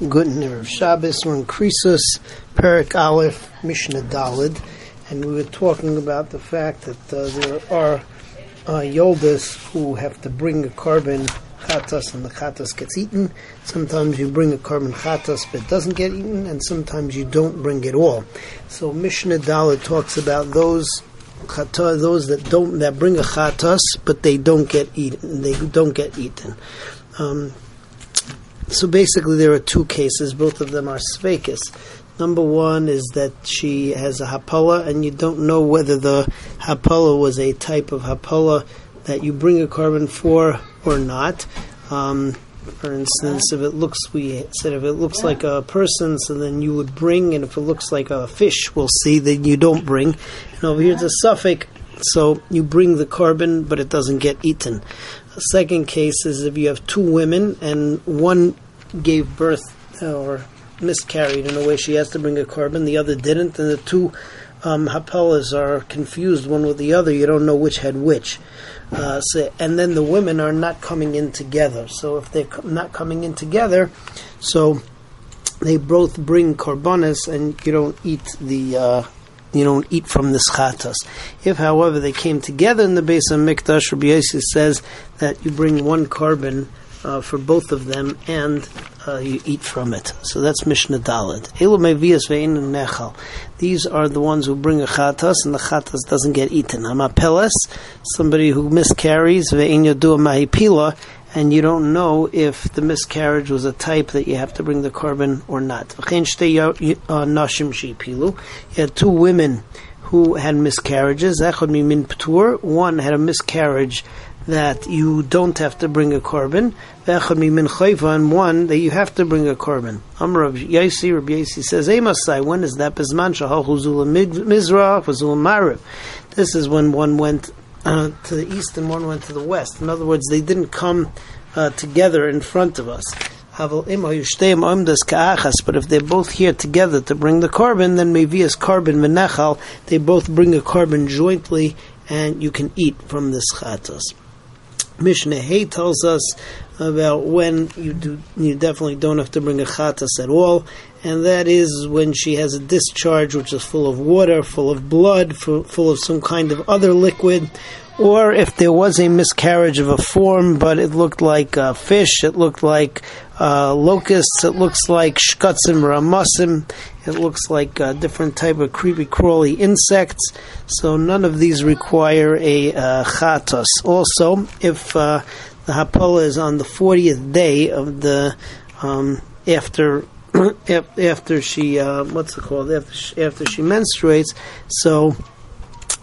Good Erev Shabbos. We're in Perek Aleph, Mishnah Dalid, and we were talking about the fact that uh, there are uh, Yoldas who have to bring a korban chatas and the chatas gets eaten. Sometimes you bring a korban chatas but it doesn't get eaten, and sometimes you don't bring it all. So Mishnah Dalid talks about those chata, those that don't that bring a chatas but they don't get eaten. They don't get eaten. Um, so basically, there are two cases. Both of them are svekis. Number one is that she has a hapala, and you don't know whether the hapala was a type of hapala that you bring a korban for or not. Um, for instance, if it looks, we said if it looks like a person, so then you would bring, and if it looks like a fish, we'll see, then you don't bring. And over here, it's a suffix, so you bring the korban, but it doesn't get eaten. The second case is if you have two women and one gave birth or miscarried in a way she has to bring a korban, the other didn't, and the two um, are confused one with the other. You don't know which had which. Uh, so, and then the women are not coming in together. So if they're not coming in together, so they both bring korbanos, and you don't eat the uh, you don't eat from the chatas. If, however, they came together in the Beis HaMikdash, Rabbi Yossi says that you bring one korban uh, for both of them and uh, you eat from it. So that's Mishnah Dalit. nechal. These are the ones who bring a chatas, and the chatas doesn't get eaten. Amapeles, somebody who miscarries, ve'in yadu mahipila, and you don't know if the miscarriage was a type that you have to bring the korban or not. You had two women who had miscarriages. One had a miscarriage that you don't have to bring a korban. And one that you have to bring a korban. Amr Rabbi Yaisi, Rabbi Yaisi says, Emasai, when is that? Shahachuzula mizrach, mariv. This is when one went uh, to the east and one went to the west. In other words, they didn't come uh, together in front of us. But if they're both here together to bring the korban, then maybe as korban menachal, they both bring a korban jointly, and you can eat from this chatos. Mishnah Hay tells us about when you do you definitely don't have to bring a chatas at all, and that is when she has a discharge which is full of water, full of blood, full, full of some kind of other liquid, or if there was a miscarriage of a form, but it looked like a fish, it looked like uh, locusts, it looks like shkatzim ramasim, it looks like a different type of creepy crawly insects. So none of these require a uh, chatos. Also, if uh, the hapola is on the fortieth day of the um, after after she uh, what's it called after she, after she menstruates, so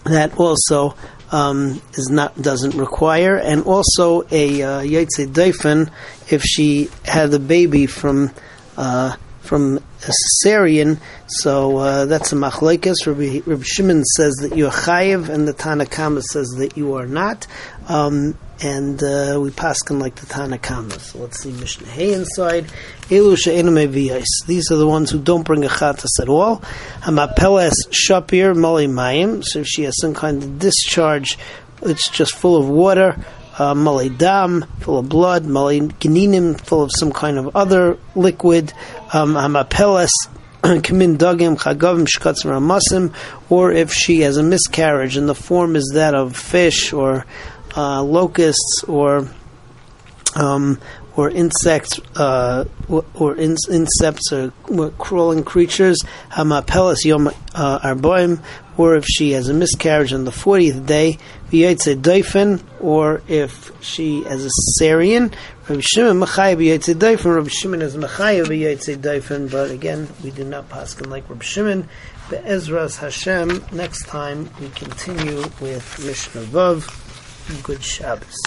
that also um, is not doesn't require, and also a uh, yetze if she had a baby from uh, from a cesarean. So uh, that's a machlekes. Rabbi, Rabbi Shimon says that you're chayiv, and the Tanakama says that you are not. Um, and uh, we paskin like the Tanakama. So let's see Mishnah Hay inside. Elu These are the ones who don't bring a chatas at all. Hamapeles shapir mali mayim. So if she has some kind of discharge, it's just full of water. Uh, mali dam, full of blood. Mali geninim, full of some kind of other liquid. Um, hamapeles kamin dagim chagavim shkatzim ramasim, or if she has a miscarriage and the form is that of fish or uh, locusts or um, or insects uh, or in, insects or crawling creatures, hamapelas yom uh, arboim, or if she has a miscarriage on the fortieth day, v'yetze doifen, or if she has a cesarean, Rabbi Shimon mechayev v'yetze doifen, Rabbi Shimon is mechayev v'yetze doifen, but again, we do not paskin like Rabbi Shimon. Be'ezras Hashem, next time we continue with Mishnah Vav. Good Shabbos.